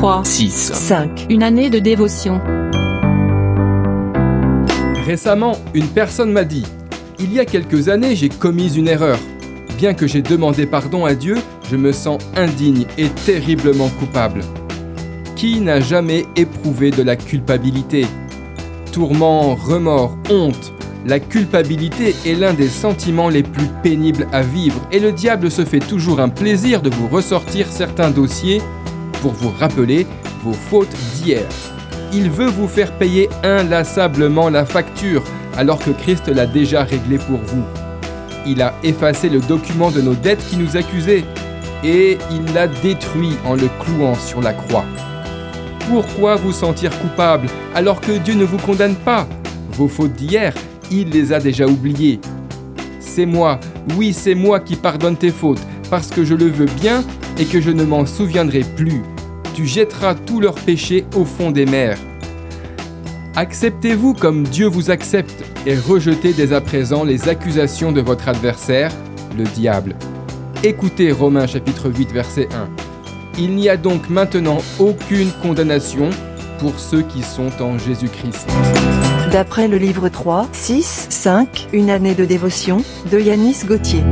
3, 6, 5. Une année de dévotion. Récemment, une personne m'a dit Il y a quelques années, j'ai commis une erreur. Bien que j'ai demandé pardon à Dieu, je me sens indigne et terriblement coupable. Qui n'a jamais éprouvé de la culpabilité? Tourment, remords, honte. La culpabilité est l'un des sentiments les plus pénibles à vivre et le diable se fait toujours un plaisir de vous ressortir certains dossiers pour vous rappeler vos fautes d'hier. Il veut vous faire payer inlassablement la facture alors que Christ l'a déjà réglé pour vous. Il a effacé le document de nos dettes qui nous accusaient et il l'a détruit en le clouant sur la croix. Pourquoi vous sentir coupable alors que Dieu ne vous condamne pas? Vos fautes d'hier, il les a déjà oubliées. C'est moi, oui c'est moi qui pardonne tes fautes, parce que je le veux bien et que je ne m'en souviendrai plus. Tu jetteras tous leurs péchés au fond des mers. Acceptez-vous comme Dieu vous accepte et rejetez dès à présent les accusations de votre adversaire, le diable. Écoutez Romains chapitre 8 verset 1. Il n'y a donc maintenant aucune condamnation pour ceux qui sont en Jésus-Christ. D'après le livre 3, 6, 5, Une année de dévotion, de Yanis Gauthier.